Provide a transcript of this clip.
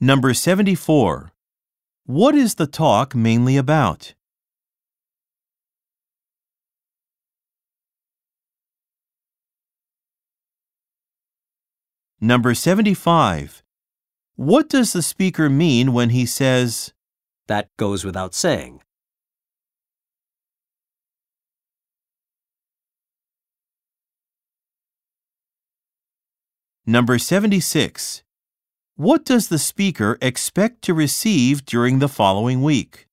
Number 74. What is the talk mainly about? Number 75. What does the speaker mean when he says, That goes without saying. Number 76. What does the speaker expect to receive during the following week?